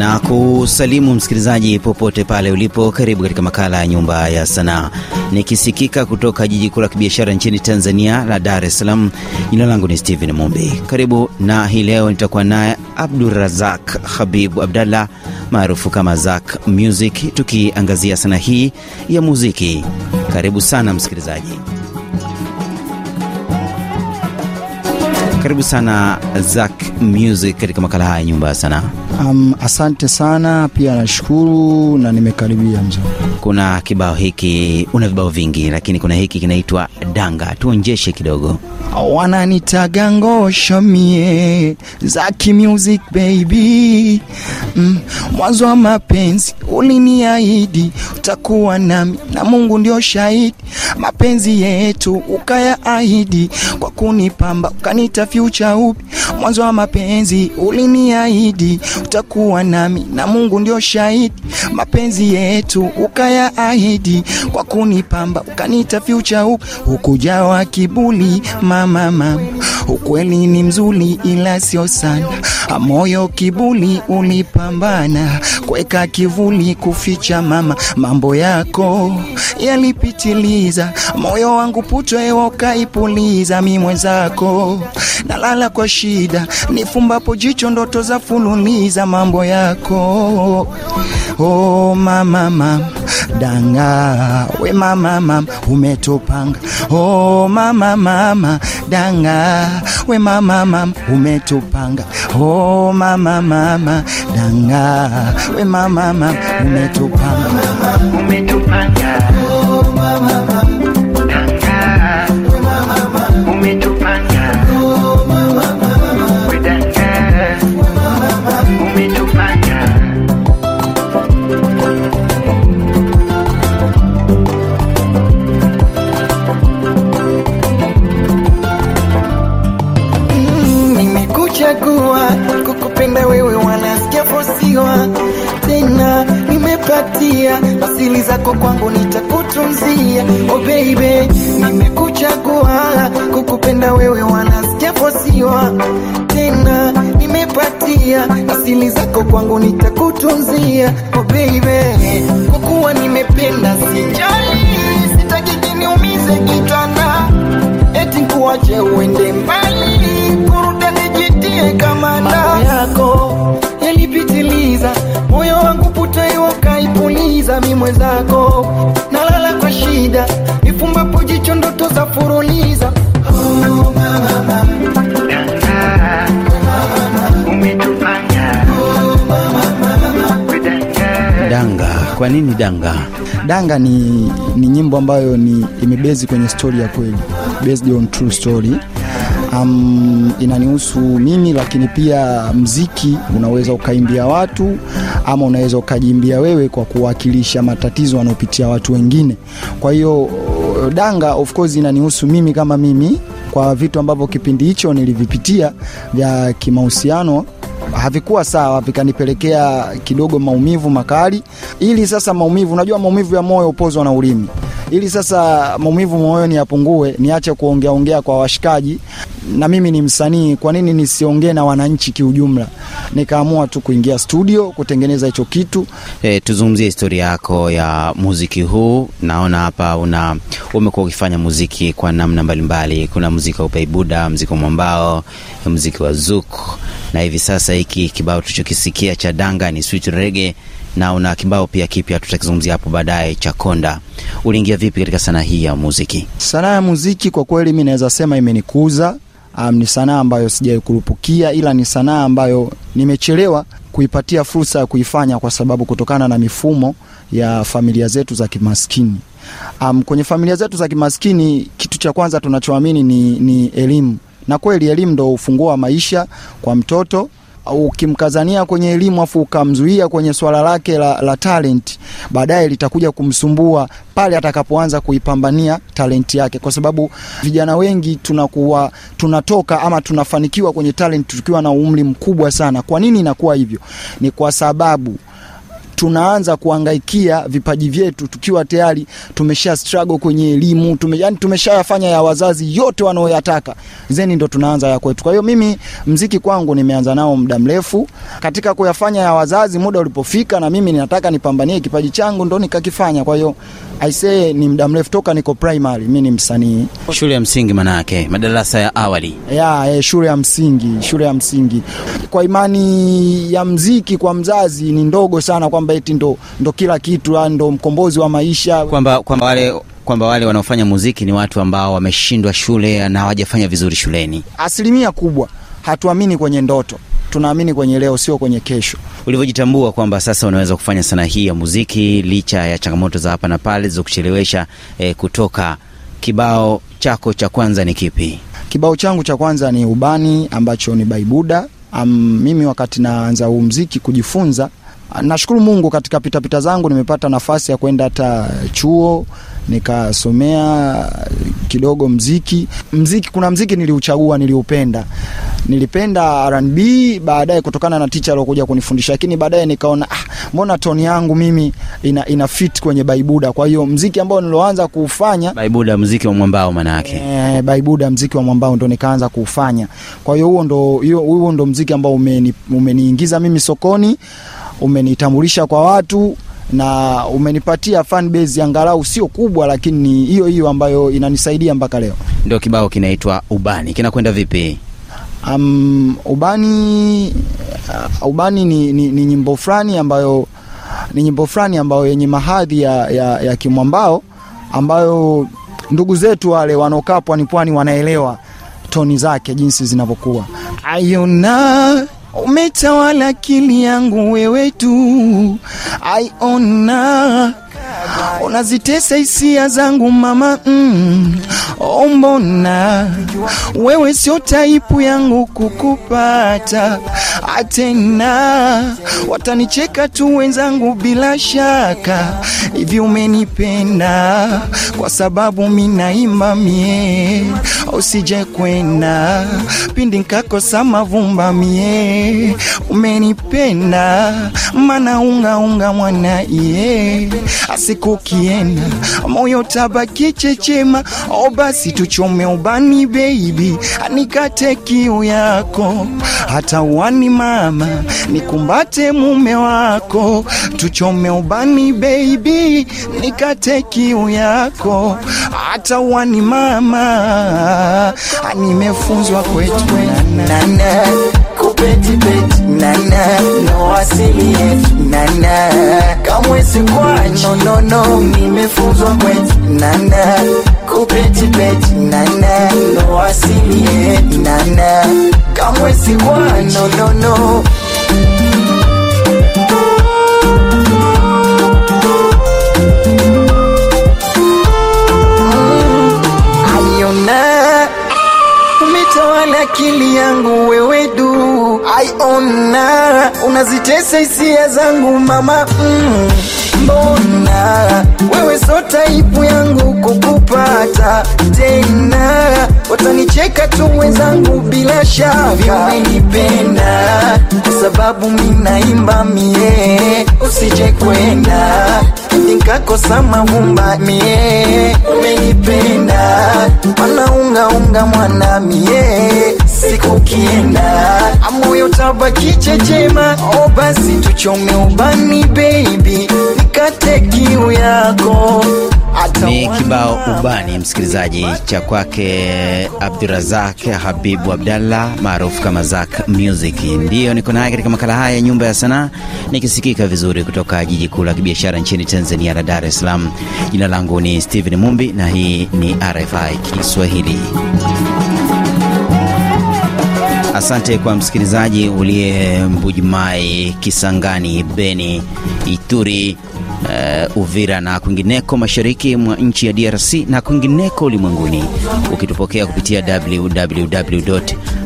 na kusalimu msikilizaji popote pale ulipo. Karibu katika makala ya Nyumba ya Sanaa, nikisikika kutoka jiji kuu la kibiashara nchini Tanzania la Dar es Salaam. Jina langu ni Stephen Mumbi. Karibu na hii leo nitakuwa naye Abdurazak Habibu Abdallah maarufu kama Zak Music, tukiangazia sanaa hii ya muziki. Karibu sana msikilizaji. Karibu sana Zac Music katika makala haya nyumba ya sanaa. Um, asante sana pia nashukuru na nimekaribia mzee. Kuna kibao hiki, una vibao vingi, lakini kuna hiki kinaitwa Danga, tuonjeshe kidogo. Wananitaga ngosho mie Zaki Music baby mm, mwanzo wa mapenzi uliniahidi utakuwa nami na Mungu ndio shahidi, mapenzi yetu ukayaahidi kwa kunipamba ukanita future upi. Mwanzo wa mapenzi uliniahidi utakuwa nami na Mungu ndio shahidi, mapenzi yetu ukayaahidi kwa kunipamba ukaniita future upi. Hukujawa kibuli mama mama, ukweli ni mzuri ila sio sana, moyo kibuli ulipambana kuweka kivuli kuficha mama, mambo yako yalipitiliza, moyo wangu putwe wakaipuliza, mi mwenzako nalala kwa shida, nifumbapo jicho ndoto za fululiza, mambo yako. Oh, mama mama danga we mama mama umetupanga. Oh, mama mama danga we mama mama umetupanga. Oh, mama mama danga we mama mama umetupanga. Umetupanga. Oh, mama mama nimepatia asili zako kwangu, nitakutunzia. Oh baby, nimekuchagua. Kukupenda wewe, wanasikia fosiwa tena, nimepatia. Asili zako kwangu, nitakutunzia. Oh baby, kwa nimependa, sijali, sitaki kiniumize kitanda, eti kuache uende mbali. Kuruda nijitie kamanda yako kaipuliza mi mwenzako nalala kwa shida nifumbapo jicho ndoto za furuliza oh, mama. Danga, kwa nini danga? Danga ni, ni nyimbo ambayo ni imebezi kwenye stori ya kweli, based on true story. Um, inanihusu mimi, lakini pia mziki unaweza ukaimbia watu ama unaweza ukajimbia wewe kwa kuwakilisha matatizo wanaopitia watu wengine. Kwa hiyo danga of course inanihusu mimi kama mimi, kwa vitu ambavyo kipindi hicho nilivipitia vya kimahusiano havikuwa sawa, vikanipelekea kidogo maumivu makali. Ili sasa maumivu, unajua maumivu ya moyo upozwa na ulimi. Ili sasa maumivu moyoni yapungue, niache kuongea ongea kwa washikaji, na mimi ni msanii, kwa nini nisiongee na wananchi kiujumla? Nikaamua tu kuingia studio kutengeneza hicho kitu. E, tuzungumzie historia yako ya muziki huu. Naona hapa una umekuwa ukifanya muziki kwa namna mbalimbali. Kuna muziki wa upeibuda, muziki wa mwambao, muziki wa zuk, na hivi sasa hiki kibao tulichokisikia cha danga ni sweet reggae, na una kibao pia kipya tutakizungumzia hapo baadaye cha konda. Uliingia vipi katika sanaa hii ya muziki? Sanaa ya muziki kwa kweli mi naweza sema imenikuza. Um, ni sanaa ambayo sijai ila ni sanaa ambayo nimechelewa kuipatia fursa ya kuifanya kwa sababu kutokana na mifumo ya familia zetu za kimaskini. Um, kwenye familia zetu za kimaskini kitu cha kwanza tunachoamini ni, ni elimu, na kweli elimu ndo ufunguo wa maisha kwa mtoto ukimkazania kwenye elimu afu ukamzuia kwenye swala lake la, la talent, baadaye litakuja kumsumbua pale atakapoanza kuipambania talenti yake, kwa sababu vijana wengi tunakuwa tunatoka ama tunafanikiwa kwenye talent tukiwa na umri mkubwa sana. Kwa nini inakuwa hivyo? Ni kwa sababu tunaanza kuangaikia vipaji vyetu tukiwa tayari tumesha struggle kwenye elimu tume, yani tumeshayafanya ya wazazi yote wanaoyataka. Zeni ndo tunaanza ya kwetu. Kwa hiyo mimi mziki kwangu nimeanza nao muda mrefu. Katika kuyafanya ya wazazi muda ulipofika na mimi ninataka nipambanie kipaji changu ndo nikakifanya. Kwa hiyo aisee ni muda mrefu toka niko primary mimi ni msanii. Shule ya msingi manake, madarasa ya awali. ya eh, shule ya msingi shule ya msingi. Kwa imani ya mziki kwa mzazi ni ndogo sana kwamba eti ndo, ndo kila kitu ndo mkombozi wa maisha Kwamba kwamba wale kwamba wale wanaofanya muziki ni watu ambao wameshindwa shule na hawajafanya vizuri shuleni. asilimia kubwa hatuamini kwenye ndoto tunaamini kwenye leo sio kwenye kesho Ulivyojitambua kwamba sasa unaweza kufanya sanaa hii ya muziki licha ya changamoto za hapa na pale zilizokuchelewesha eh, kutoka, kibao chako cha kwanza ni kipi? kibao changu cha kwanza ni ubani ambacho ni baibuda um, mimi wakati naanza huu mziki kujifunza nashukuru mungu katika pitapita zangu nimepata nafasi ya kwenda hata chuo nikasomea kidogo mziki. Mziki kuna mziki niliuchagua niliupenda. Nilipenda rnb baadaye kutokana na ticha aliokuja kunifundisha lakini baadaye nikaona ah, mbona toni yangu mimi ina, ina fit kwenye baibuda? Kwa hiyo mziki ambao niloanza kuufanya Baibuda, mziki wa mwambao manake. e, baibuda mziki wa mwambao ndo nikaanza kuufanya. Kwa hiyo huo ndo huo ndo mziki ambao umeni, umeniingiza mimi sokoni umenitambulisha kwa watu na umenipatia fan base angalau sio kubwa lakini ni hiyo hiyo ambayo inanisaidia mpaka leo Ndio kibao kinaitwa Ubani. Kinakwenda vipi? um, ubani uh, ubani ni, ni, ni nyimbo fulani ambayo ni nyimbo fulani ambayo yenye mahadhi ya, ya, ya kimwambao ambayo ndugu zetu wale wanaokaa pwani pwani wanaelewa toni zake jinsi zinavyokuwa ayona umetawala akili yangu wewe tu. Aiona unazitesa hisia zangu mama mm. Ombona wewe sio taipu yangu kukupata. Atena watanicheka tu wenzangu bila shaka. Hivi umenipenda kwa sababu minaimba mie. Usije kwenda. Pindi nkakosa mavumba mie umenipenda mana ungaunga mwana ye, asikukienda moyo tabaki chechema o basi tuchome ubani baby. Anikate kiu yako. Hata wani mama nikumbate mume wako. Tuchome ubani baby. Nikate kiu yako. Hata wani mama nimefunzwa kwetu. Nana kupetipeti nana no asili nana kamwe sikwachi. No, no, no, nimefunzwa kwetu nana kupetipeti nana no asili nana kamwe sikwachi. No, no, no. Aiona unazitesa hisia zangu mama? Mm. mbona wewe so taipu yangu kukupata tena? Watanicheka tu wenzangu bila shaka. Kwa sababu minaimba mie. Usije kwenda nikakosa mavumba mie. Umenipenda mana unga unga mwana mie. Siku amoyo tabaki chechema o basi tuchome ubani baby nikate kiu yako Ni kibao Ubani, msikilizaji, cha kwake Abdurazak Habibu Abdallah maarufu kama Zak Music. Ndiyo niko naye katika makala haya ya Nyumba ya Sanaa, nikisikika vizuri kutoka jiji kuu la kibiashara nchini Tanzania la Dar es Salaam. Jina langu ni Steven Mumbi na hii ni RFI Kiswahili. Asante kwa msikilizaji uliye Mbujimai, Kisangani, Beni, Ituri, uh, Uvira na kwingineko mashariki mwa nchi ya DRC na kwingineko ulimwenguni, ukitupokea kupitia www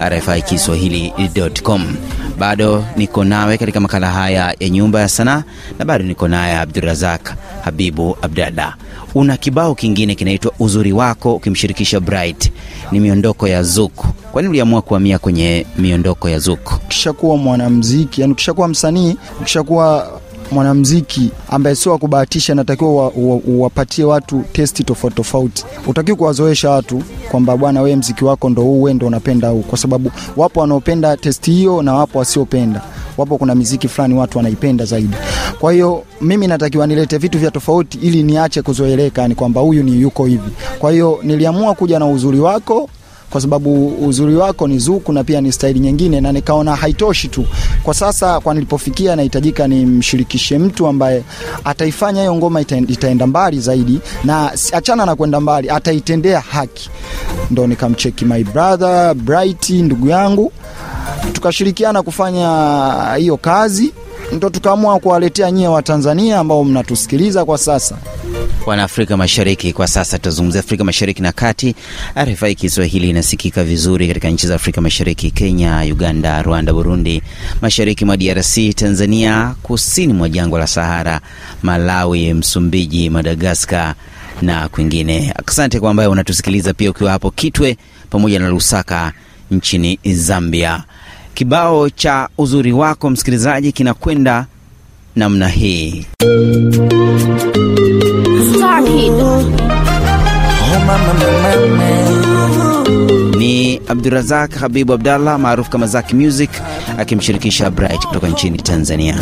RFI kiswahili.com. Bado niko nawe katika makala haya ya Nyumba ya Sanaa na bado niko naye Abdurazak Habibu Abdalla. Una kibao kingine kinaitwa Uzuri Wako ukimshirikisha Bright, ni miondoko ya Zuku. Kwa nini uliamua kuhamia kwenye miondoko ya Zuku? ukishakuwa mwanamziki yani ukishakuwa msanii ukishakuwa mwanamziki ambaye sio kubahatisha, natakiwa uwapatie watu testi tofauti tofauti. Utakiwa kuwazoesha watu kwamba bwana, wewe mziki wako ndo huu, wewe ndo unapenda huu, kwa sababu wapo wanaopenda testi hiyo na wapo wasiopenda. Wapo kuna miziki fulani watu wanaipenda zaidi. Kwa hiyo mimi natakiwa nilete vitu vya tofauti ili niache kuzoeleka, ni kwamba huyu ni yuko hivi. Kwa hiyo niliamua kuja na uzuri wako kwa sababu uzuri wako ni zuku na pia ni staili nyingine, na nikaona haitoshi tu kwa sasa. Kwa nilipofikia, nahitajika nimshirikishe mtu ambaye ataifanya hiyo ngoma ita, itaenda mbali zaidi, na achana na kwenda mbali, ataitendea haki. Ndo nikamcheki my brother Bright, ndugu yangu, tukashirikiana kufanya hiyo kazi, ndo tukaamua kuwaletea nyie Watanzania ambao mnatusikiliza kwa sasa wana Afrika Mashariki. Kwa sasa tutazungumzia Afrika Mashariki na Kati. RFI Kiswahili inasikika vizuri katika nchi za Afrika Mashariki: Kenya, Uganda, Rwanda, Burundi, mashariki mwa DRC, Tanzania, kusini mwa jangwa la Sahara, Malawi, Msumbiji, Madagaskar na kwingine. Asante kwa ambaye unatusikiliza pia ukiwa hapo Kitwe pamoja na Lusaka nchini Zambia. Kibao cha uzuri wako msikilizaji kinakwenda namna hii. Ni Abdurazak Habibu Abdallah maarufu kama Zaki Music akimshirikisha Bright kutoka nchini Tanzania.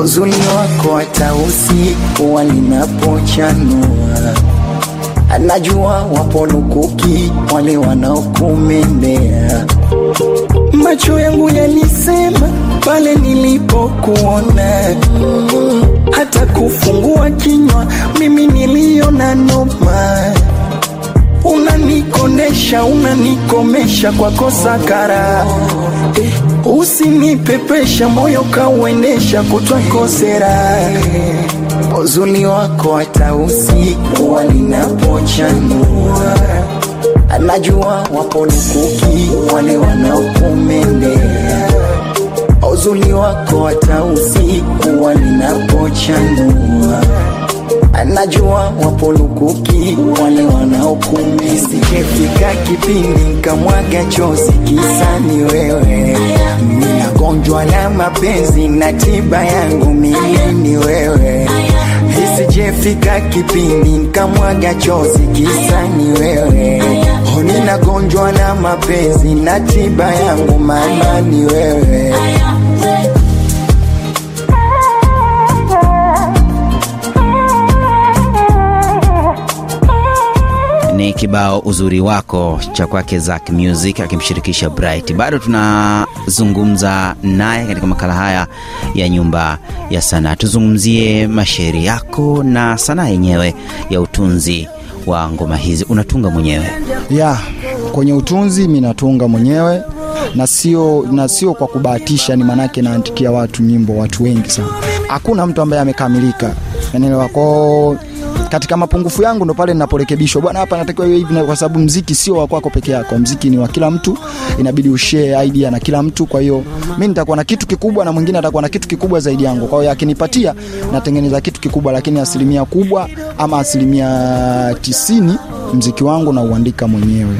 Uzuni wako hata usiku walinapochanua, anajua wapo lukuki wale wanaokumendea. Macho yangu yalisema pale nilipokuona, hata kufungua kinywa mimi niliona noma. Unanikondesha, unanikomesha kwa kosa kara. Eh, usinipepesha moyo kauendesha kutwakosera uzuni wako hata usiku walinapochanua, anajua wapo lukuki wale wanaokumendea uzuli wako hata walinapochanua anajua wapo lukuki wale wanaokumbi. Sijefika kipindi nkamwaga chozi kisani wewe, ninagonjwa la mapenzi na tiba yangu milini wewe. Isijefika kipindi nkamwaga chozi kisani wewe, mapenzi na tiba yangu mama ni wewe. Ni kibao uzuri wako cha kwake Zack Music akimshirikisha Bright. Bado tunazungumza naye katika makala haya ya Nyumba ya Sanaa. Tuzungumzie mashairi yako na sanaa yenyewe ya utunzi wa ngoma hizi. Unatunga mwenyewe? ya kwenye utunzi mi natunga mwenyewe na sio na sio kwa kubahatisha, ni manake naandikia watu nyimbo, watu wengi sana. Hakuna mtu ambaye amekamilika, unaelewa kwao katika mapungufu yangu ndo pale ninaporekebishwa, bwana, hapa natakiwa hivi, kwa sababu mziki sio wa kwako peke yako, mziki ni wa kila mtu, inabidi ushare idea na kila mtu. Kwa hiyo mimi nitakuwa na kitu kikubwa na mwingine atakuwa na kitu kikubwa zaidi yangu. Kwa hiyo akinipatia, natengeneza kitu kikubwa, lakini asilimia kubwa ama asilimia tisini mziki wangu nauandika mwenyewe.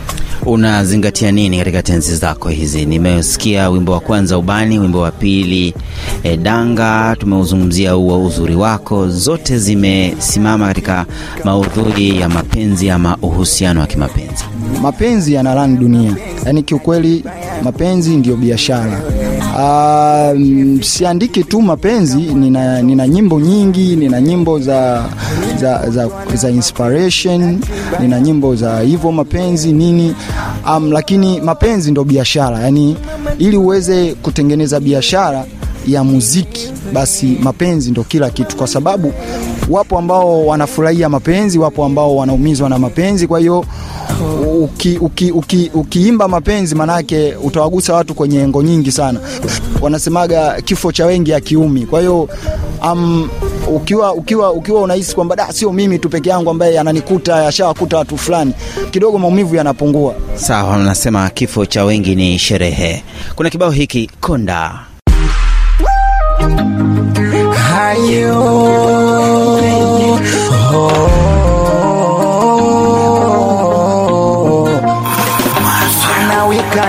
Unazingatia nini katika tenzi zako hizi? Nimesikia wimbo wa kwanza ubani, wimbo wa pili e, danga, tumeuzungumzia huo uzuri wako, zote zimesimama katika maudhui ya mapenzi ama uhusiano wa kimapenzi. Mapenzi yanarani dunia, yaani kiukweli mapenzi ndiyo biashara. Um, siandiki tu mapenzi, nina, nina nyimbo nyingi, nina nyimbo za, za, za, za inspiration, nina nyimbo za hivyo mapenzi nini um, lakini mapenzi ndo biashara, yani ili uweze kutengeneza biashara ya muziki basi mapenzi ndo kila kitu, kwa sababu wapo ambao wanafurahia mapenzi, wapo ambao wanaumizwa na mapenzi. Kwa hiyo uki, uki, uki, ukiimba mapenzi manake utawagusa watu kwenye engo nyingi sana. Wanasemaga kifo cha wengi akiumi. Kwa hiyo um, ukiwa, ukiwa, ukiwa unahisi kwamba da sio mimi tu peke yangu ambaye ananikuta yashawakuta watu fulani, kidogo maumivu yanapungua. Sawa, nasema kifo cha wengi ni sherehe. Kuna kibao hiki konda hayo anaweka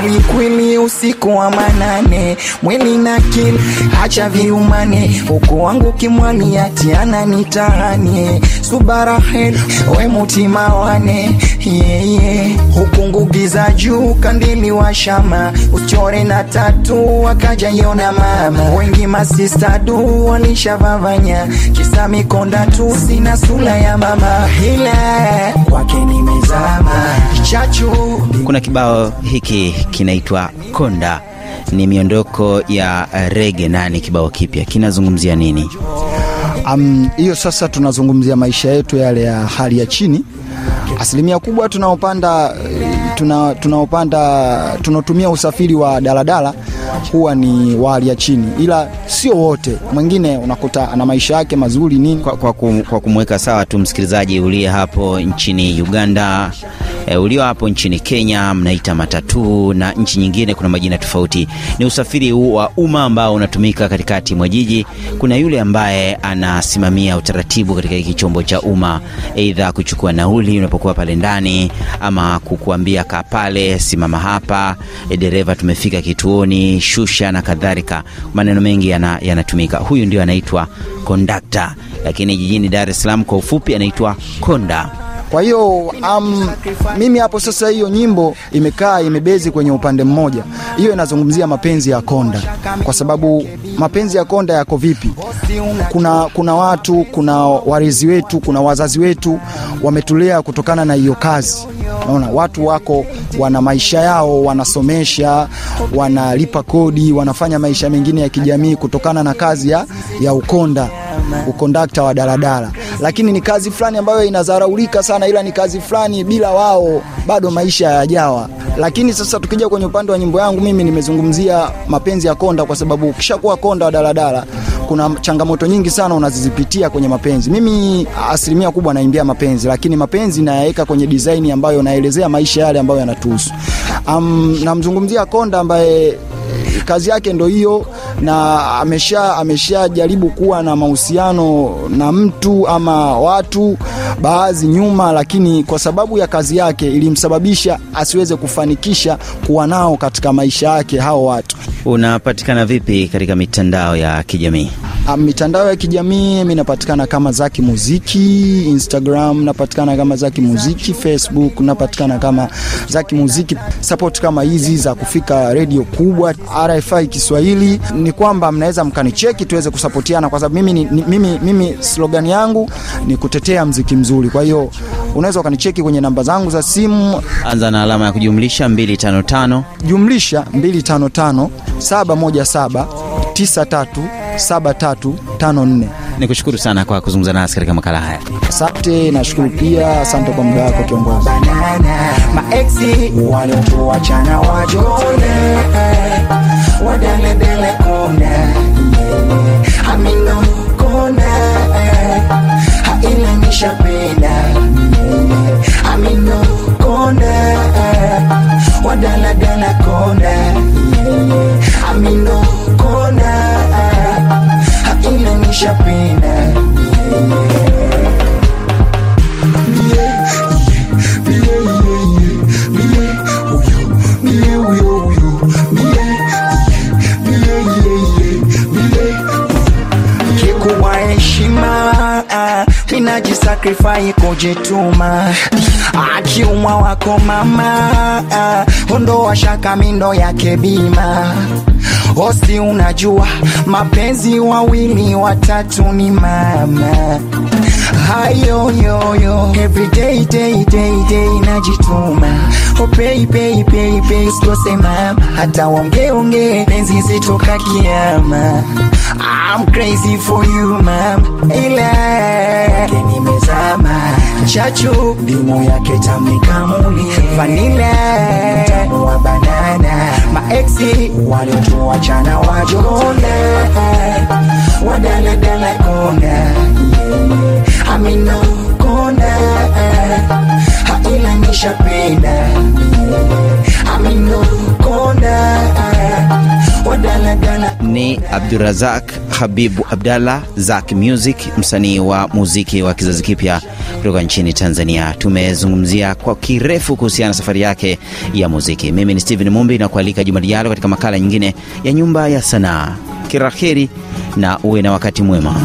ni kweli usiku wa manane mwili na kili hacha viumane. Huku wangu kimwani atiana nitahanie subarahel we mutima wane yeah, yeah. huku ngugi za juu kandili wa shama uchore na tatu wakaja yona mama wengi masista du walishavavanya kisa mikonda tu sina sula ya mama ila kwake nimezama chachu Kuna kibao hiki kinaitwa Konda, ni miondoko ya rege. Nani kibao kipya kinazungumzia nini? Um, hiyo sasa tunazungumzia maisha yetu yale ya hali ya chini. Asilimia kubwa tunaopanda tuna, tunaopanda tunaotumia usafiri wa daladala huwa ni wa hali ya chini, ila sio wote. Mwingine unakuta ana maisha yake mazuri nini. Kwa, kwa, kum, kwa kumweka sawa tu msikilizaji uliye hapo nchini Uganda e, ulio hapo nchini Kenya mnaita matatu na nchi nyingine kuna majina tofauti. Ni usafiri wa umma ambao unatumika katikati mwa jiji. Kuna yule ambaye anasimamia utaratibu katika hiki chombo cha umma, aidha kuchukua nauli unapokuwa pale ndani, ama kukuambia kaa pale, simama hapa, e, dereva tumefika kituoni, shusha na kadhalika. Maneno mengi yana- yanatumika. Huyu ndio anaitwa kondakta, lakini jijini Dar es Salaam kwa ufupi anaitwa konda. Kwa hiyo um, mimi hapo sasa, hiyo nyimbo imekaa imebezi kwenye upande mmoja. Hiyo inazungumzia mapenzi ya konda, kwa sababu mapenzi ya konda yako vipi? Kuna, kuna watu, kuna warezi wetu, kuna wazazi wetu wametulea kutokana na hiyo kazi. Naona watu wako wana maisha yao, wanasomesha, wanalipa kodi, wanafanya maisha mengine ya kijamii kutokana na kazi ya, ya ukonda ukondakta wa daladala, lakini ni kazi fulani ambayo inadharaulika sana, ila ni kazi fulani bila wao bado maisha hayajawa. Lakini sasa tukija kwenye upande wa nyimbo yangu, mimi nimezungumzia mapenzi ya konda, kwa sababu ukishakuwa konda wa daladala kuna changamoto nyingi sana unazizipitia kwenye mapenzi. Mimi asilimia kubwa naimbia mapenzi, lakini mapenzi nayaweka kwenye design ambayo naelezea maisha yale ambayo yanatuhusu. Um, namzungumzia konda ambaye kazi yake ndo hiyo na amesha ameshajaribu kuwa na mahusiano na mtu ama watu baadhi nyuma, lakini kwa sababu ya kazi yake ilimsababisha asiweze kufanikisha kuwa nao katika maisha yake hao watu. Unapatikana vipi katika mitandao ya kijamii? Ah, mitandao ya kijamii mi napatikana kama Zaki Muziki, Instagram napatikana kama Zaki Muziki, Facebook napatikana kama Zaki Muziki. spot kama hizi za kufika redio kubwa RFI Kiswahili ni kwamba mnaweza mkanicheki tuweze kusapotiana, kwa sababu mimi, mimi, mimi slogan yangu ni kutetea mziki mzuri. Kwa hiyo unaweza ukanicheki kwenye namba zangu za simu, anza na alama ya kujumlisha 255 jumlisha 255 717 93 7354. Nikushukuru sana kwa kuzungumza nasi katika makala haya. Asante, nashukuru pia, asante kwa muda wako kiongozi. Maeksi waliotuachana wajone, wadeledele kone, amino pena kikubwa heshima ah, minajisakrifai kujituma akiumwa wako mama ah, ondoa shaka mindo yake bima. Osi unajua mapenzi wawili watatu ni mama hayoyoyo everyday day day day najituma. Oh, pay, pay, pay, pay, sikosema hata wongeonge penzi zitoka kiama. I'm crazy for you mam ila nimezama. Chachu dimu yake tamnikamuli vanila mtamu wa banana. Maeksi waliotuachana wajone wadaladala kona amino kona hailanisha pena aminokona Ni Abdurazak Habibu Abdallah Zak Music, msanii wa muziki wa kizazi kipya kutoka nchini Tanzania. Tumezungumzia kwa kirefu kuhusiana na safari yake ya muziki. Mimi ni Steven Mumbi na kualika juma lijalo katika makala nyingine ya Nyumba ya Sanaa. kiraheri na uwe na wakati mwema.